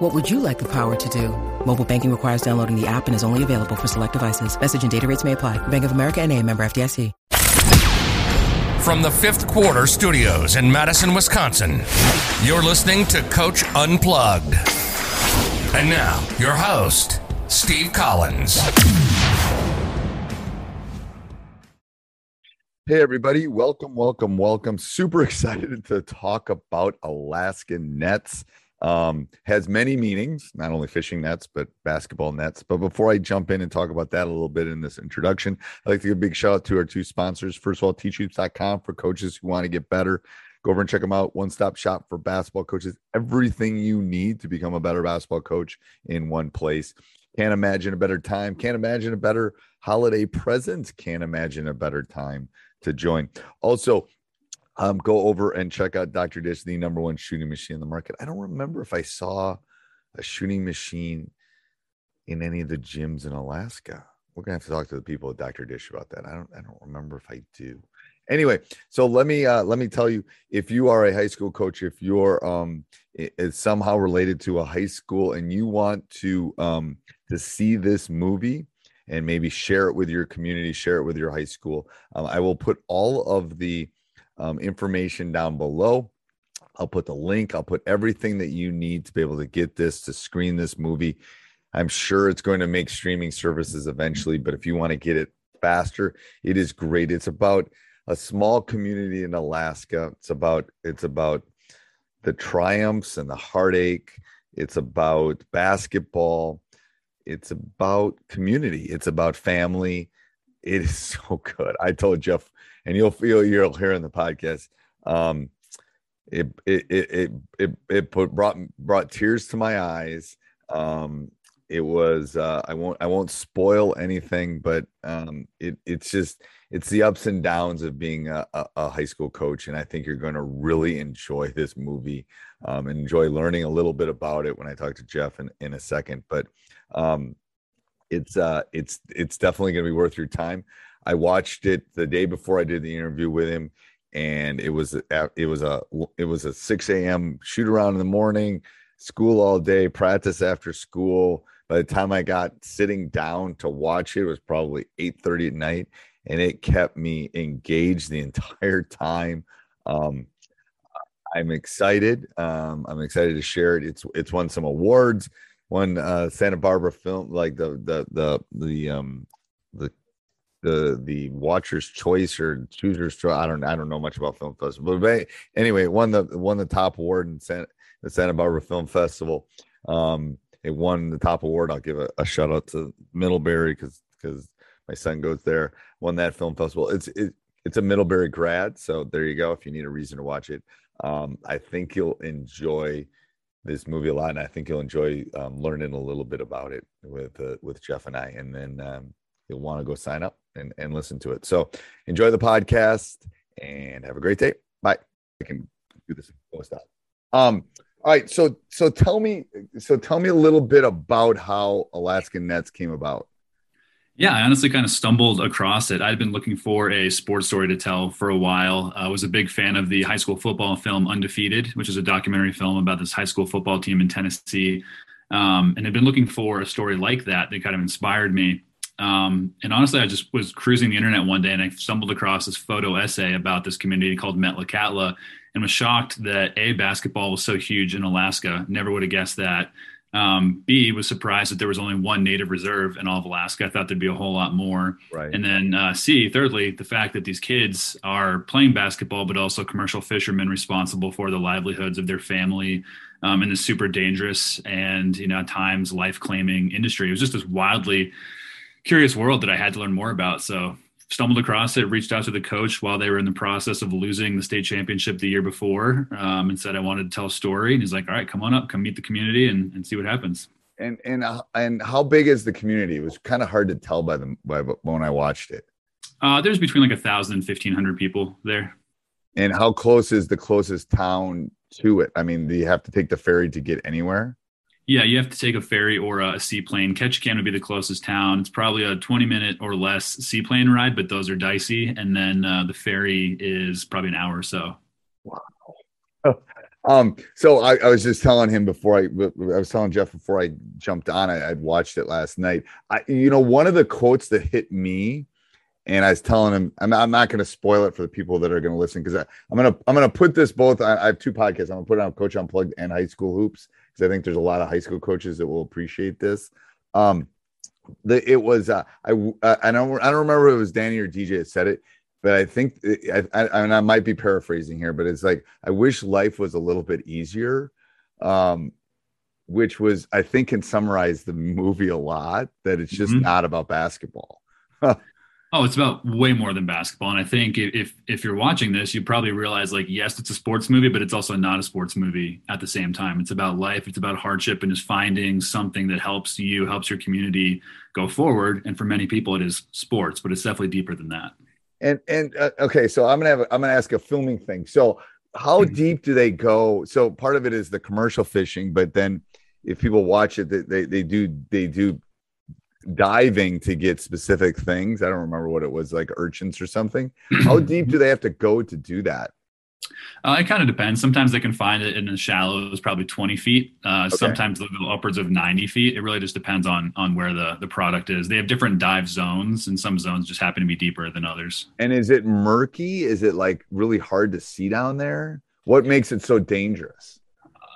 What would you like the power to do? Mobile banking requires downloading the app and is only available for select devices. Message and data rates may apply. Bank of America and a member FDIC. From the fifth quarter studios in Madison, Wisconsin, you're listening to Coach Unplugged. And now, your host, Steve Collins. Hey, everybody. Welcome, welcome, welcome. Super excited to talk about Alaskan nets. Um, has many meanings, not only fishing nets, but basketball nets. But before I jump in and talk about that a little bit in this introduction, I'd like to give a big shout out to our two sponsors. First of all, teachhoops.com for coaches who want to get better. Go over and check them out. One stop shop for basketball coaches. Everything you need to become a better basketball coach in one place. Can't imagine a better time. Can't imagine a better holiday present. Can't imagine a better time to join. Also, um, go over and check out Dr. Dish, the number one shooting machine in the market. I don't remember if I saw a shooting machine in any of the gyms in Alaska. We're gonna have to talk to the people at Dr. Dish about that. I don't I don't remember if I do. Anyway, so let me uh, let me tell you if you are a high school coach, if you're um is somehow related to a high school and you want to um to see this movie and maybe share it with your community, share it with your high school. Um, I will put all of the um, information down below. I'll put the link, I'll put everything that you need to be able to get this to screen this movie. I'm sure it's going to make streaming services eventually, but if you want to get it faster, it is great. It's about a small community in Alaska. It's about it's about the triumphs and the heartache. It's about basketball. It's about community. It's about family. It is so good. I told Jeff and you'll feel you'll hear in the podcast. Um, it it it it it put brought brought tears to my eyes. Um, it was uh, I won't I won't spoil anything, but um, it it's just it's the ups and downs of being a, a, high school coach, and I think you're going to really enjoy this movie um, and enjoy learning a little bit about it when I talk to Jeff in, in a second. But um, it's uh, it's it's definitely going to be worth your time. I watched it the day before I did the interview with him, and it was it was a it was a 6 a.m. shoot around in the morning, school all day, practice after school. By the time I got sitting down to watch it, it was probably 8:30 at night, and it kept me engaged the entire time. Um, I'm excited. Um, I'm excited to share it. It's it's won some awards. Won uh, Santa Barbara film like the the the the um the the the watcher's choice or chooser's choice. I don't I don't know much about film festival, but anyway, won the won the top award in Santa, the Santa Barbara Film Festival. Um, it won the top award. I'll give a, a shout out to Middlebury because because my son goes there. Won that film festival. It's it, it's a Middlebury grad, so there you go. If you need a reason to watch it, um, I think you'll enjoy this movie a lot, and I think you'll enjoy um, learning a little bit about it with uh, with Jeff and I. And then um, you'll want to go sign up and, and listen to it. So enjoy the podcast and have a great day. Bye. I can do this post out. Um, all right. So so tell me so tell me a little bit about how Alaskan Nets came about. Yeah, I honestly kind of stumbled across it. I'd been looking for a sports story to tell for a while. I was a big fan of the high school football film Undefeated, which is a documentary film about this high school football team in Tennessee. Um, and had been looking for a story like that that kind of inspired me. Um, and honestly, I just was cruising the internet one day and I stumbled across this photo essay about this community called Metlakatla and was shocked that A, basketball was so huge in Alaska. Never would have guessed that. Um, B, was surprised that there was only one native reserve in all of Alaska. I thought there'd be a whole lot more. Right. And then uh, C, thirdly, the fact that these kids are playing basketball, but also commercial fishermen responsible for the livelihoods of their family um, in this super dangerous and, you know, at times life claiming industry. It was just this wildly curious world that I had to learn more about. So stumbled across it, reached out to the coach while they were in the process of losing the state championship the year before, um, and said I wanted to tell a story. And he's like, "All right, come on up, come meet the community, and, and see what happens." And and uh, and how big is the community? It was kind of hard to tell by the by when I watched it. Uh, there's between like a thousand and fifteen hundred people there. And how close is the closest town to it? I mean, do you have to take the ferry to get anywhere? Yeah, you have to take a ferry or a seaplane. Ketchikan would be the closest town. It's probably a 20 minute or less seaplane ride, but those are dicey. And then uh, the ferry is probably an hour or so. Wow. Um, so I, I, was just telling him before I, I was telling Jeff before I jumped on, I, would watched it last night. I, you know, one of the quotes that hit me, and I was telling him, I'm, I'm not going to spoil it for the people that are going to listen because I'm going to, I'm going to put this both. I, I, have two podcasts. I'm going to put it on Coach Unplugged and High School Hoops because I think there's a lot of high school coaches that will appreciate this. Um, the, it was, uh, I, uh, I don't, I don't remember if it was Danny or DJ that said it but I think I, I, and I might be paraphrasing here, but it's like I wish life was a little bit easier, um, which was I think can summarize the movie a lot. That it's just mm-hmm. not about basketball. oh, it's about way more than basketball. And I think if if you're watching this, you probably realize like yes, it's a sports movie, but it's also not a sports movie at the same time. It's about life. It's about hardship and just finding something that helps you, helps your community go forward. And for many people, it is sports, but it's definitely deeper than that. And and uh, okay, so I'm gonna have a, I'm gonna ask a filming thing. So how mm-hmm. deep do they go? So part of it is the commercial fishing, but then if people watch it, they they, they do they do diving to get specific things. I don't remember what it was like urchins or something. How deep do they have to go to do that? Uh, it kind of depends. Sometimes they can find it in the shallows, probably 20 feet. Uh, okay. Sometimes they'll go upwards of 90 feet. It really just depends on on where the the product is. They have different dive zones, and some zones just happen to be deeper than others. And is it murky? Is it like really hard to see down there? What makes it so dangerous?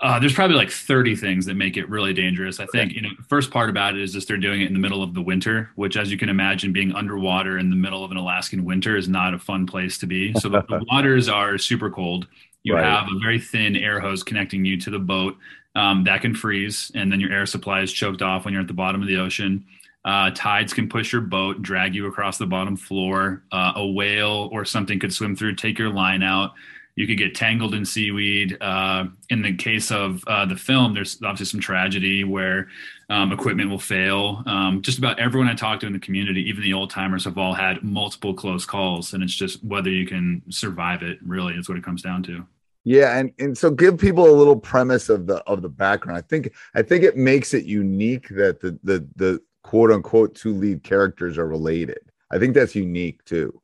Uh, there's probably like 30 things that make it really dangerous. I think, you know, first part about it is just they're doing it in the middle of the winter, which, as you can imagine, being underwater in the middle of an Alaskan winter is not a fun place to be. So the, the waters are super cold. You right. have a very thin air hose connecting you to the boat um, that can freeze, and then your air supply is choked off when you're at the bottom of the ocean. Uh, tides can push your boat, drag you across the bottom floor. Uh, a whale or something could swim through, take your line out you could get tangled in seaweed. Uh, in the case of uh, the film, there's obviously some tragedy where um, equipment will fail. Um, just about everyone I talked to in the community, even the old timers, have all had multiple close calls, and it's just whether you can survive it. Really, is what it comes down to. Yeah, and and so give people a little premise of the of the background. I think I think it makes it unique that the the the quote unquote two lead characters are related. I think that's unique too.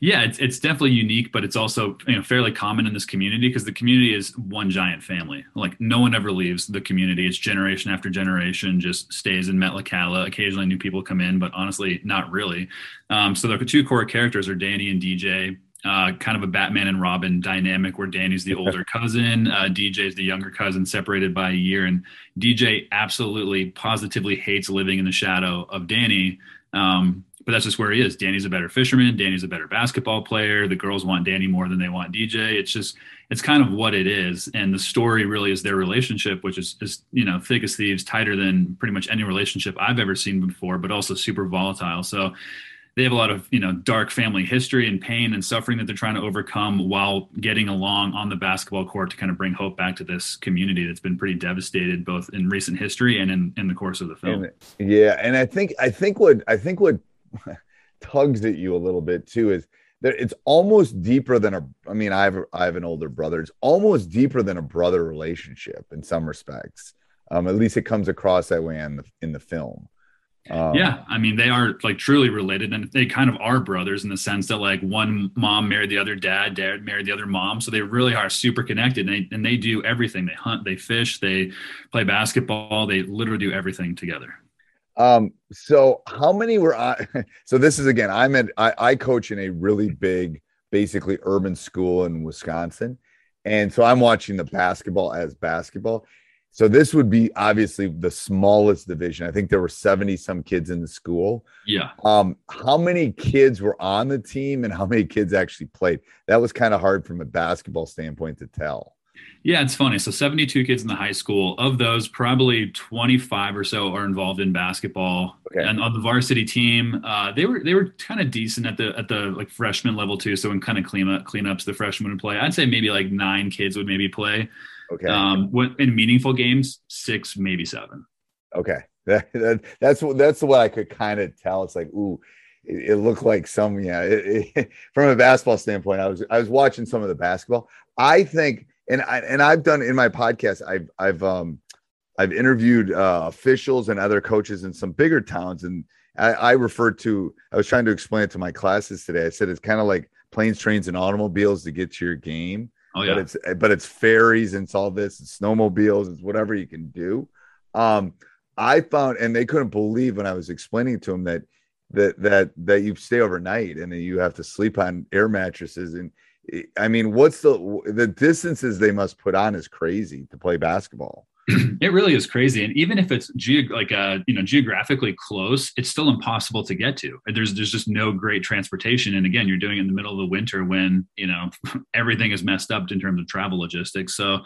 Yeah, it's, it's definitely unique, but it's also you know fairly common in this community because the community is one giant family. Like no one ever leaves the community. It's generation after generation just stays in Metlakatla. Occasionally new people come in, but honestly, not really. Um, so the two core characters are Danny and DJ. Uh, kind of a Batman and Robin dynamic where Danny's the older cousin, uh, DJ's the younger cousin, separated by a year. And DJ absolutely, positively hates living in the shadow of Danny. Um, but that's just where he is. Danny's a better fisherman. Danny's a better basketball player. The girls want Danny more than they want DJ. It's just, it's kind of what it is. And the story really is their relationship, which is, is you know, thick as thieves, tighter than pretty much any relationship I've ever seen before, but also super volatile. So they have a lot of, you know, dark family history and pain and suffering that they're trying to overcome while getting along on the basketball court to kind of bring hope back to this community that's been pretty devastated both in recent history and in, in the course of the film. And, yeah. And I think, I think what, I think what, tugs at you a little bit too is that it's almost deeper than a i mean i have i have an older brother. It's almost deeper than a brother relationship in some respects. Um at least it comes across that way in the in the film. Um, yeah i mean they are like truly related and they kind of are brothers in the sense that like one mom married the other dad dad married the other mom. So they really are super connected and they, and they do everything. They hunt they fish they play basketball they literally do everything together um, so how many were I? So this is again, I'm at I, I coach in a really big, basically urban school in Wisconsin. And so I'm watching the basketball as basketball. So this would be obviously the smallest division. I think there were 70 some kids in the school. Yeah. Um, how many kids were on the team and how many kids actually played? That was kind of hard from a basketball standpoint to tell. Yeah, it's funny. So 72 kids in the high school. Of those, probably 25 or so are involved in basketball. Okay. And on the varsity team, uh, they were they were kind of decent at the at the like freshman level too. So in kind of clean up cleanups, the freshmen would play. I'd say maybe like nine kids would maybe play. Okay. Um, in meaningful games, six maybe seven. Okay, that, that that's that's what I could kind of tell. It's like ooh, it, it looked like some yeah. From a basketball standpoint, I was I was watching some of the basketball. I think, and I and I've done in my podcast, I've I've um I've interviewed uh, officials and other coaches in some bigger towns, and I, I referred to. I was trying to explain it to my classes today. I said it's kind of like planes, trains, and automobiles to get to your game. Oh, yeah. But it's but it's ferries and it's all this, it's snowmobiles, it's whatever you can do. Um, I found, and they couldn't believe when I was explaining to them that that that that you stay overnight and then you have to sleep on air mattresses and I mean, what's the the distances they must put on is crazy to play basketball. it really is crazy. And even if it's ge- like uh, you know geographically close it's still impossible to get to. There's there's just no great transportation. And again you're doing it in the middle of the winter when you know everything is messed up in terms of travel logistics. So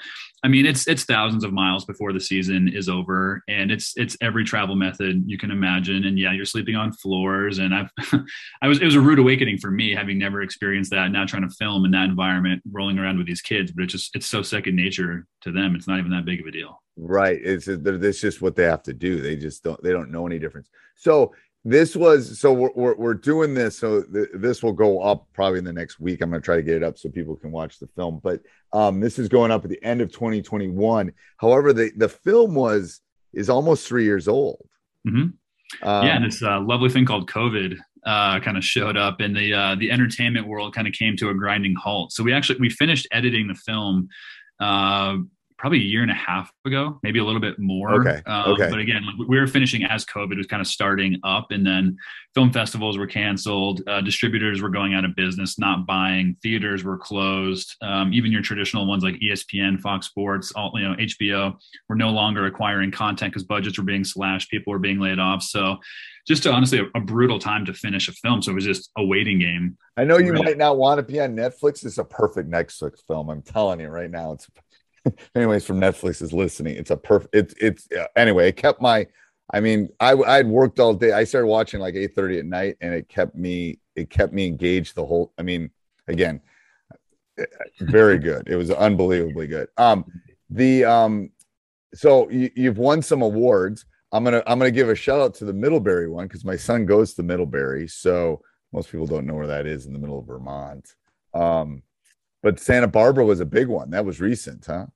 i mean it's it's thousands of miles before the season is over. And it's it's every travel method you can imagine. And yeah you're sleeping on floors. And i've i was it was a rude awakening for me having never experienced that now trying to film in that environment rolling around with these kids. But it's just it's so second nature to them. It's not even that big of a deal Right. It's it's just what they have to do. They just don't they don't know any difference. So this was so we're, we're, we're doing this so th- this will go up probably in the next week i'm going to try to get it up so people can watch the film but um, this is going up at the end of 2021 however the the film was is almost three years old mm-hmm. um, yeah this uh, lovely thing called covid uh, kind of showed up and the uh, the entertainment world kind of came to a grinding halt so we actually we finished editing the film uh, probably a year and a half ago, maybe a little bit more. Okay. Um, okay. But again, we were finishing as COVID was kind of starting up, and then film festivals were canceled, uh, distributors were going out of business, not buying, theaters were closed. Um, even your traditional ones like ESPN, Fox Sports, all you know, HBO were no longer acquiring content because budgets were being slashed, people were being laid off. So just honestly a, a, brutal time to finish a film. So it was just a waiting game. I know you might not want to be on Netflix. It's a perfect Netflix film. I'm telling you right now. It's anyways from netflix is listening. It's a perfect it's it's uh, anyway it kept my i mean i i'd worked all day. I started watching like 8 30 at night and it kept me it kept me engaged the whole i mean again uh, very good. It was unbelievably good. Um the um so you, you've won some awards. I'm gonna i'm gonna give a shout out to the middlebury one because my son goes to middlebury so most people don't know where that is in the middle of vermont. Um but Santa Barbara was a big one. That was recent, huh?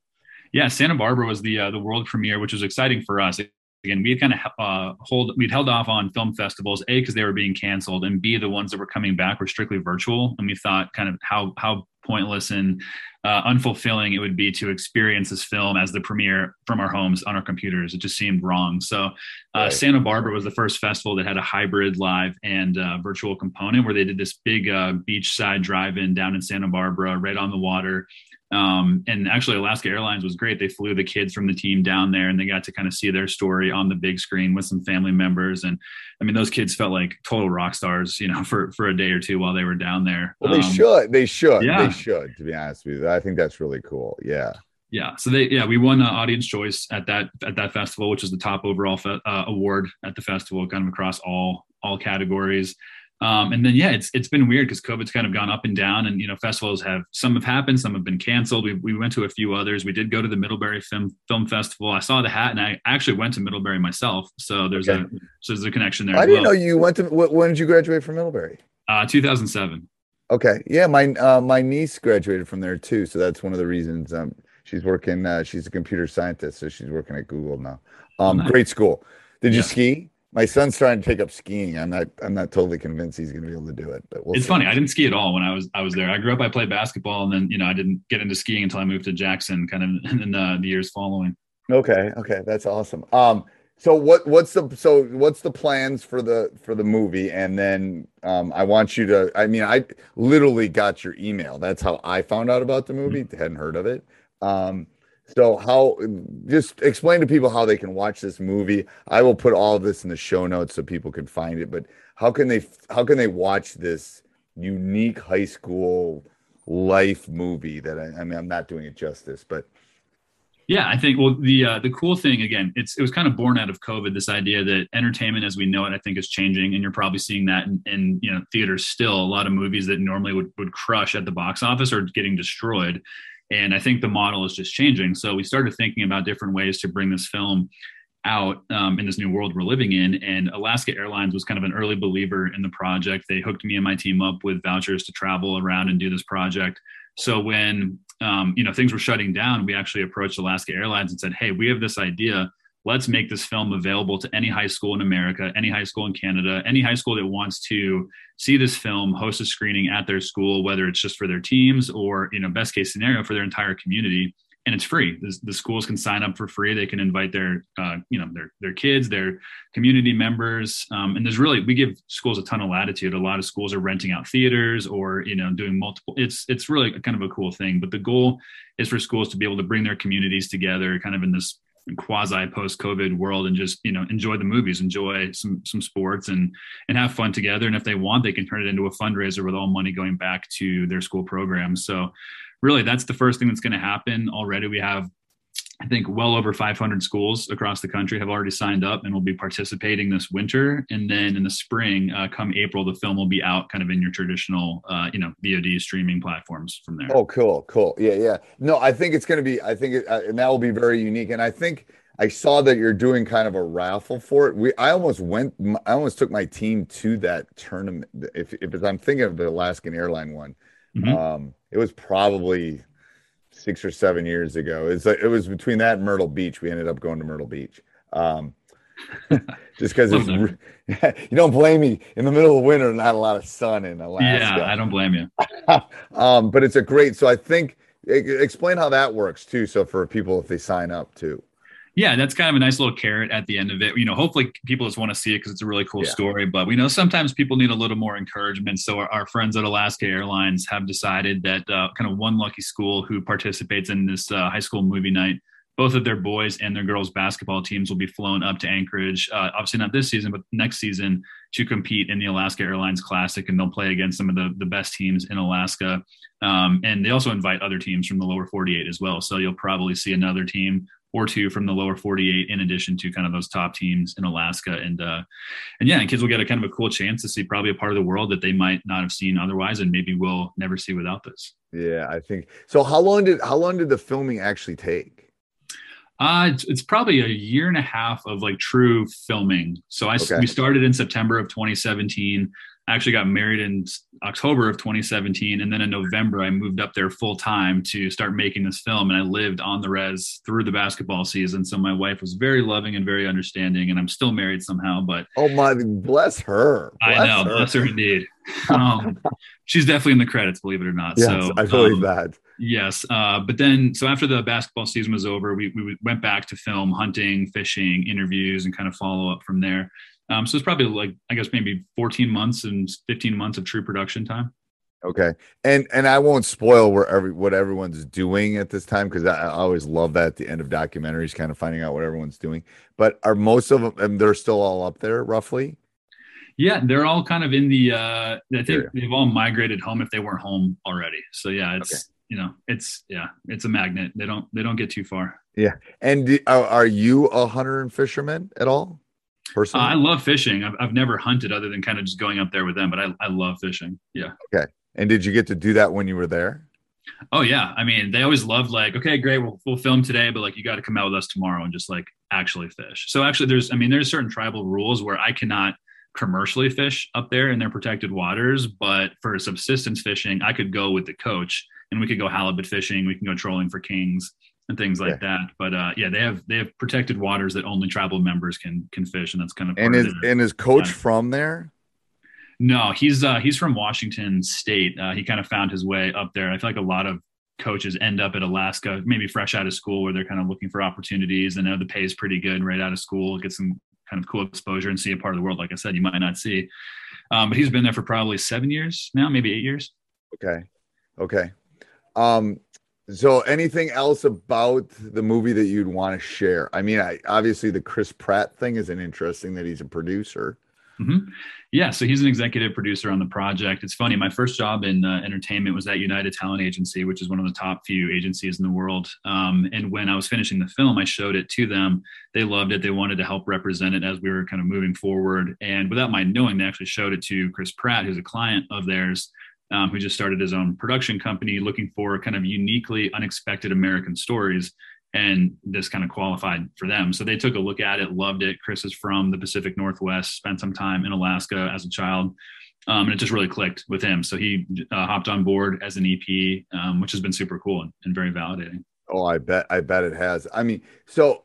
Yeah, Santa Barbara was the uh, the world premiere, which was exciting for us. Again, we had kind of uh, hold we'd held off on film festivals, a because they were being canceled, and b the ones that were coming back were strictly virtual. And we thought kind of how how pointless and uh, unfulfilling it would be to experience this film as the premiere from our homes on our computers. It just seemed wrong. So, uh, right. Santa Barbara was the first festival that had a hybrid live and uh, virtual component where they did this big uh, beachside drive-in down in Santa Barbara, right on the water. Um, and actually, Alaska Airlines was great. They flew the kids from the team down there, and they got to kind of see their story on the big screen with some family members. And I mean, those kids felt like total rock stars, you know, for for a day or two while they were down there. Well, they um, should. They should. Yeah. They should. To be honest with you, I think that's really cool. Yeah. Yeah. So they, yeah, we won uh, audience choice at that at that festival, which is the top overall fe- uh, award at the festival, kind of across all all categories. Um, and then yeah, it's it's been weird because COVID's kind of gone up and down, and you know festivals have some have happened, some have been canceled. We we went to a few others. We did go to the Middlebury Film Film Festival. I saw the hat, and I actually went to Middlebury myself. So there's okay. a so there's a connection there. I didn't well. know you went to. When did you graduate from Middlebury? Uh, 2007. Okay, yeah, my uh, my niece graduated from there too, so that's one of the reasons. Um, she's working. Uh, she's a computer scientist, so she's working at Google now. Um, nice. great school. Did you ski? My son's trying to take up skiing. I'm not. I'm not totally convinced he's going to be able to do it. But we'll it's see. funny. I didn't ski at all when I was I was there. I grew up. I played basketball, and then you know I didn't get into skiing until I moved to Jackson, kind of in the, the years following. Okay. Okay, that's awesome. Um. So what what's the so what's the plans for the for the movie? And then um, I want you to. I mean, I literally got your email. That's how I found out about the movie. Mm-hmm. Hadn't heard of it. Um, so how just explain to people how they can watch this movie. I will put all of this in the show notes so people can find it, but how can they how can they watch this unique high school life movie that I, I mean I'm not doing it justice, but yeah, I think well the uh, the cool thing again, it's it was kind of born out of COVID. This idea that entertainment as we know it, I think, is changing, and you're probably seeing that in, in you know theaters still. A lot of movies that normally would would crush at the box office are getting destroyed, and I think the model is just changing. So we started thinking about different ways to bring this film out um, in this new world we're living in. And Alaska Airlines was kind of an early believer in the project. They hooked me and my team up with vouchers to travel around and do this project. So when um, you know things were shutting down, we actually approached Alaska Airlines and said, "Hey, we have this idea. Let's make this film available to any high school in America, any high school in Canada, any high school that wants to see this film, host a screening at their school, whether it's just for their teams or you know best case scenario for their entire community." and it's free. The, the, schools can sign up for free. They can invite their, uh, you know, their their kids, their community members, um, and there's really we give schools a ton of latitude. A lot of schools are renting out theaters or you know doing multiple. It's it's really kind of a cool thing. But the goal is for schools to be able to bring their communities together, kind of in this quasi post COVID world, and just you know enjoy the movies, enjoy some some sports, and and have fun together. And if they want, they can turn it into a fundraiser with all money going back to their school programs. So really that's the first thing that's going to happen already we have I think well over 500 schools across the country have already signed up and will be participating this winter. And then in the spring, uh, come April, the film will be out kind of in your traditional, uh, you know, VOD streaming platforms from there. Oh, cool, cool, yeah, yeah. No, I think it's going to be. I think, it, uh, and that will be very unique. And I think I saw that you're doing kind of a raffle for it. We, I almost went, I almost took my team to that tournament. If, if I'm thinking of the Alaskan airline one, mm-hmm. um, it was probably six or seven years ago. It's like, it was between that and Myrtle Beach. We ended up going to Myrtle Beach. Um, just because you don't blame me in the middle of winter, and not a lot of sun in Alaska. Yeah, I don't blame you. um, but it's a great. So I think explain how that works too. So for people if they sign up too yeah, that's kind of a nice little carrot at the end of it. You know, hopefully people just want to see it because it's a really cool yeah. story. But we know sometimes people need a little more encouragement. So our, our friends at Alaska Airlines have decided that uh, kind of one lucky school who participates in this uh, high school movie night, both of their boys and their girls basketball teams will be flown up to Anchorage. Uh, obviously not this season, but next season to compete in the Alaska Airlines Classic, and they'll play against some of the the best teams in Alaska. Um, and they also invite other teams from the lower 48 as well. So you'll probably see another team or two from the lower 48 in addition to kind of those top teams in Alaska and uh and yeah and kids will get a kind of a cool chance to see probably a part of the world that they might not have seen otherwise and maybe will never see without this yeah I think so how long did how long did the filming actually take uh, it's, it's probably a year and a half of like true filming. So I okay. we started in September of 2017. I actually got married in October of 2017, and then in November I moved up there full time to start making this film. And I lived on the res through the basketball season. So my wife was very loving and very understanding, and I'm still married somehow. But oh my, bless her! Bless I know, her. bless her indeed. Um, she's definitely in the credits, believe it or not. Yes, so I believe um, that. Yes, uh, but then so after the basketball season was over, we we went back to film, hunting, fishing, interviews, and kind of follow up from there. Um, so it's probably like I guess maybe 14 months and 15 months of true production time. Okay, and and I won't spoil where every what everyone's doing at this time because I, I, always love that at the end of documentaries, kind of finding out what everyone's doing. But are most of them? They're still all up there, roughly. Yeah, they're all kind of in the. Uh, I think they've all migrated home if they weren't home already. So yeah, it's okay. you know it's yeah it's a magnet. They don't they don't get too far. Yeah, and do, are, are you a hunter and fisherman at all? Personally? Uh, I love fishing. I've, I've never hunted other than kind of just going up there with them, but I, I love fishing. Yeah. Okay. And did you get to do that when you were there? Oh yeah. I mean, they always loved like, okay, great, we'll, we'll film today, but like you got to come out with us tomorrow and just like actually fish. So actually there's, I mean, there's certain tribal rules where I cannot commercially fish up there in their protected waters, but for subsistence fishing, I could go with the coach and we could go halibut fishing. We can go trolling for kings and things like yeah. that. But uh, yeah, they have they have protected waters that only tribal members can can fish, and that's kind of and is and is coach from there? No, he's uh, he's from Washington State. Uh, he kind of found his way up there. I feel like a lot of coaches end up at Alaska, maybe fresh out of school, where they're kind of looking for opportunities. And know the pay is pretty good right out of school, get some kind of cool exposure and see a part of the world. Like I said, you might not see. Um, but he's been there for probably seven years now, maybe eight years. Okay, okay. Um, so, anything else about the movie that you'd want to share? I mean, I, obviously the Chris Pratt thing is an interesting that he's a producer. Mm-hmm. Yeah, so he's an executive producer on the project. It's funny. My first job in uh, entertainment was at United Talent Agency, which is one of the top few agencies in the world. Um, and when I was finishing the film, I showed it to them. They loved it. They wanted to help represent it as we were kind of moving forward. And without my knowing, they actually showed it to Chris Pratt, who's a client of theirs um, who just started his own production company looking for kind of uniquely unexpected American stories. and this kind of qualified for them. So they took a look at it, loved it. Chris is from the Pacific Northwest, spent some time in Alaska as a child. Um, and it just really clicked with him. So he uh, hopped on board as an EP, um, which has been super cool and, and, very validating. Oh, I bet, I bet it has. I mean, so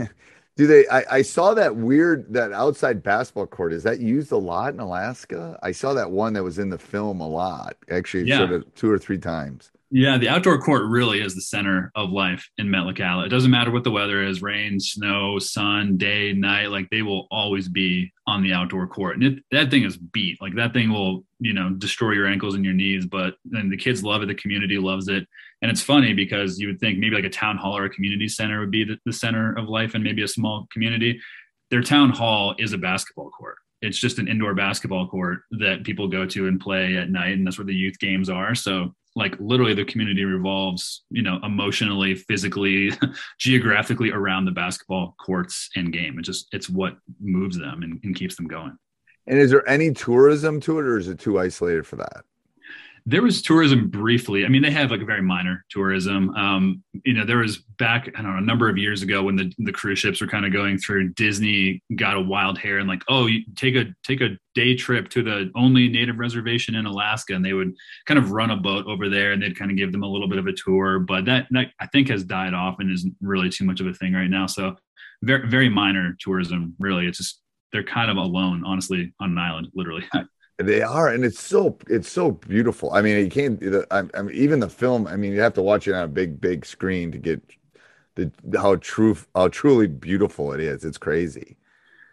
do they? I, I, saw that weird that outside basketball court. Is that used a lot in Alaska? I saw that one that was in the film a lot. Actually, yeah. two or three times. Yeah, the outdoor court really is the center of life in Metlakatla. It doesn't matter what the weather is rain, snow, sun, day, night like they will always be on the outdoor court. And it, that thing is beat. Like that thing will, you know, destroy your ankles and your knees. But then the kids love it. The community loves it. And it's funny because you would think maybe like a town hall or a community center would be the, the center of life and maybe a small community. Their town hall is a basketball court. It's just an indoor basketball court that people go to and play at night and that's where the youth games are. So like literally the community revolves you know emotionally physically geographically around the basketball courts and game. It just it's what moves them and, and keeps them going. And is there any tourism to it or is it too isolated for that there was tourism briefly. I mean, they have like a very minor tourism. Um, you know, there was back, I don't know, a number of years ago when the, the cruise ships were kind of going through, Disney got a wild hair and like, oh, you take a take a day trip to the only native reservation in Alaska, and they would kind of run a boat over there, and they'd kind of give them a little bit of a tour. But that, that I think has died off and isn't really too much of a thing right now. So very very minor tourism, really. It's just they're kind of alone, honestly, on an island, literally. They are, and it's so it's so beautiful. I mean, you can't. I, I mean, even the film. I mean, you have to watch it on a big, big screen to get the how true how truly beautiful it is. It's crazy.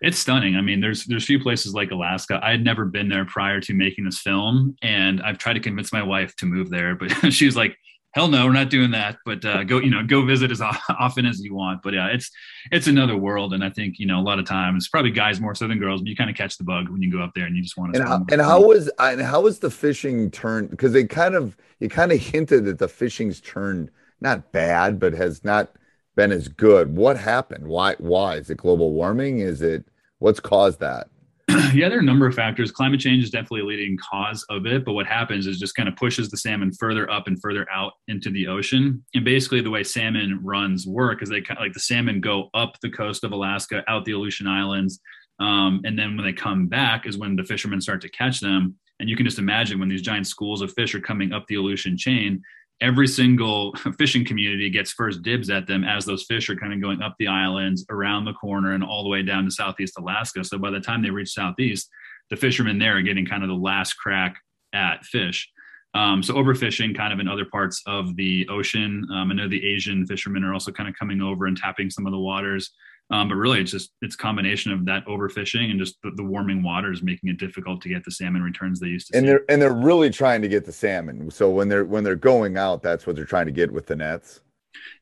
It's stunning. I mean, there's there's few places like Alaska. I had never been there prior to making this film, and I've tried to convince my wife to move there, but she was like, hell no, we're not doing that. But uh, go, you know, go visit as often as you want. But yeah, it's it's another world, and I think you know a lot of times, probably guys more so than girls, but you kind of catch the bug when you go up there and you just want to. And how, and how was and how was the fishing turned? Because they kind of you kind of hinted that the fishing's turned not bad, but has not been as good. What happened? Why? Why is it global warming? Is it what's caused that? yeah, there are a number of factors. Climate change is definitely a leading cause of it, but what happens is just kind of pushes the salmon further up and further out into the ocean. And basically, the way salmon runs work is they kind of like the salmon go up the coast of Alaska, out the Aleutian Islands, um, and then when they come back is when the fishermen start to catch them. And you can just imagine when these giant schools of fish are coming up the Aleutian chain, every single fishing community gets first dibs at them as those fish are kind of going up the islands, around the corner, and all the way down to Southeast Alaska. So by the time they reach Southeast, the fishermen there are getting kind of the last crack at fish. Um, so overfishing kind of in other parts of the ocean. Um, I know the Asian fishermen are also kind of coming over and tapping some of the waters. Um, but really, it's just it's combination of that overfishing and just the, the, warming waters making it difficult to get the salmon returns they used to. And see. they're and they're really trying to get the salmon. So when they're when they're going out, that's what they're trying to get with the nets.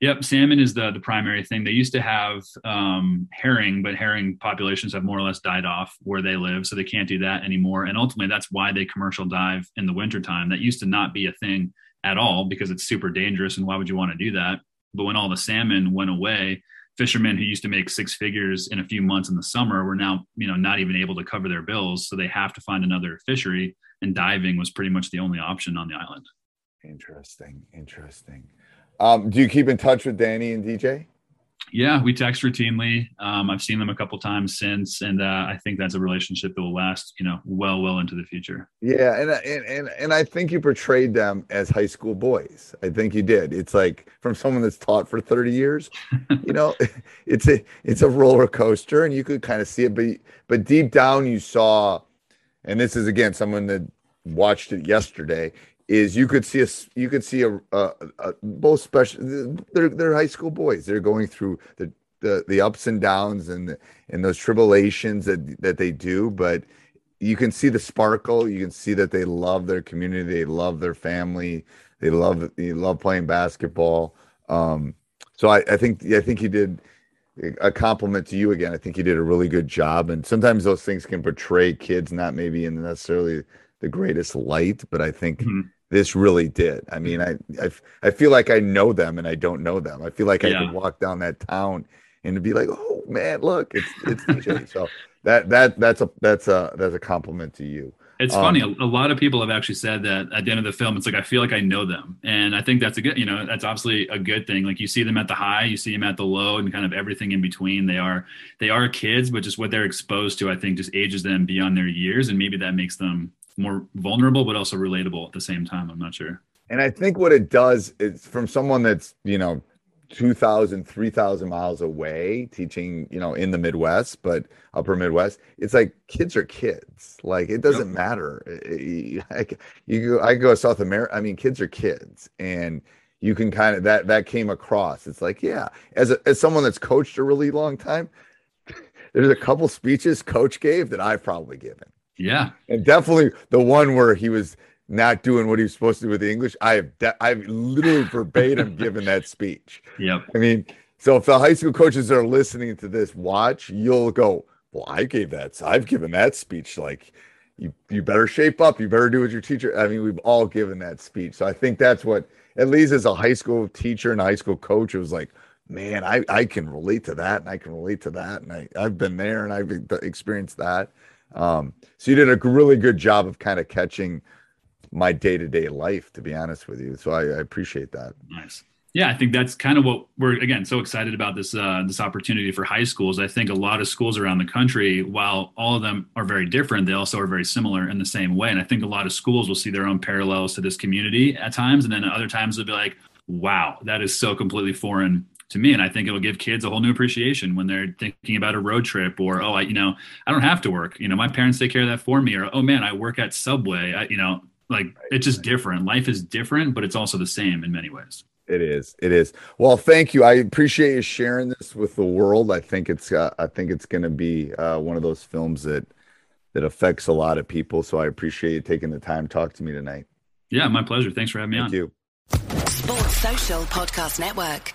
Yep, salmon is the the primary thing. They used to have um, herring, but herring populations have more or less died off where they live, so they can't do that anymore. And ultimately, that's why they commercial dive in the wintertime. That used to not be a thing at all because it's super dangerous. And why would you want to do that? But when all the salmon went away, fishermen who used to make six figures in a few months in the summer were now you know not even able to cover their bills. So they have to find another fishery and diving was pretty much the only option on the island. Interesting. Interesting. Um, do you keep in touch with danny and dj yeah, we text routinely. Um, I've seen them a couple times since, and uh, I think that's a relationship that will last, you know, well, well into the future. Yeah, and and and and I think you portrayed them as high school boys. I think you did. It's like from someone that's taught for thirty years. you know, it's a it's a roller coaster, and you could kind of see it, but but deep down you saw, and this is again someone that watched it yesterday is you could see a you could see a, a, a, both special they're they're high school boys. They're going through the the, the ups and downs and and those tribulations that that they do but you can see the sparkle. You can see that they love their community. They love their family. They love they love playing basketball. Um, so I, I think I think you did a compliment to you again. I think you did a really good job. And sometimes those things can portray kids not maybe in necessarily the greatest light but I think mm-hmm this really did. I mean, I, I, I feel like I know them and I don't know them. I feel like yeah. I could walk down that town and be like, oh man, look, it's it's DJ. so that that that's a that's a that's a compliment to you. It's um, funny. A, a, lot of people have actually said that at the end of the film, it's like I feel like I know them, and I think that's a good. You know, that's obviously a good thing. Like you see them at the high, you see them at the low, and kind of everything in between. They are they are kids, but just what they're exposed to, I think, just ages them beyond their years, and maybe that makes them more vulnerable, but also relatable at the same time. I'm not sure. And I think what it does is from someone that's you know 2000 3000 miles away teaching you know in the midwest but upper midwest it's like kids are kids like it doesn't yep. matter I, you go i go to south america i mean kids are kids and you can kind of that that came across it's like yeah as a, as someone that's coached a really long time there's a couple speeches coach gave that i've probably given yeah and definitely the one where he was not doing what he was supposed to do with the English. I have de- I've literally verbatim given that speech. Yep. I mean, so if the high school coaches are listening to this watch, you'll go, well, I gave that. I've given that speech. Like, you you better shape up. You better do what your teacher. I mean, we've all given that speech. So I think that's what, at least as a high school teacher and high school coach, it was like, man, I I can relate to that, and I can relate to that, and I I've been there and I've experienced that. Um, so you did a really good job of kind of catching my day to day life, to be honest with you. So I, I, appreciate that. Nice. Yeah, I think that's kind of what we're again so excited about this uh, this opportunity for high schools. I think a lot of schools around the country, while all of them are very different, they also are very similar in the same way. And I think a lot of schools will see their own parallels to this community at times, and then at other times they'll be like, "Wow, that is so completely foreign to me and i think it'll give kids a whole new appreciation when they're thinking about a road trip or oh i you know i don't have to work you know my parents take care of that for me or oh man i work at subway I, you know like it's just different. Life is different, but it's also the same in many ways. It is. It is. Well, thank you. I appreciate you sharing this with the world. I think it's. Uh, I think it's going to be uh, one of those films that that affects a lot of people. So I appreciate you taking the time to talk to me tonight. Yeah, my pleasure. Thanks for having me thank on. Thank you. Sports Social Podcast Network.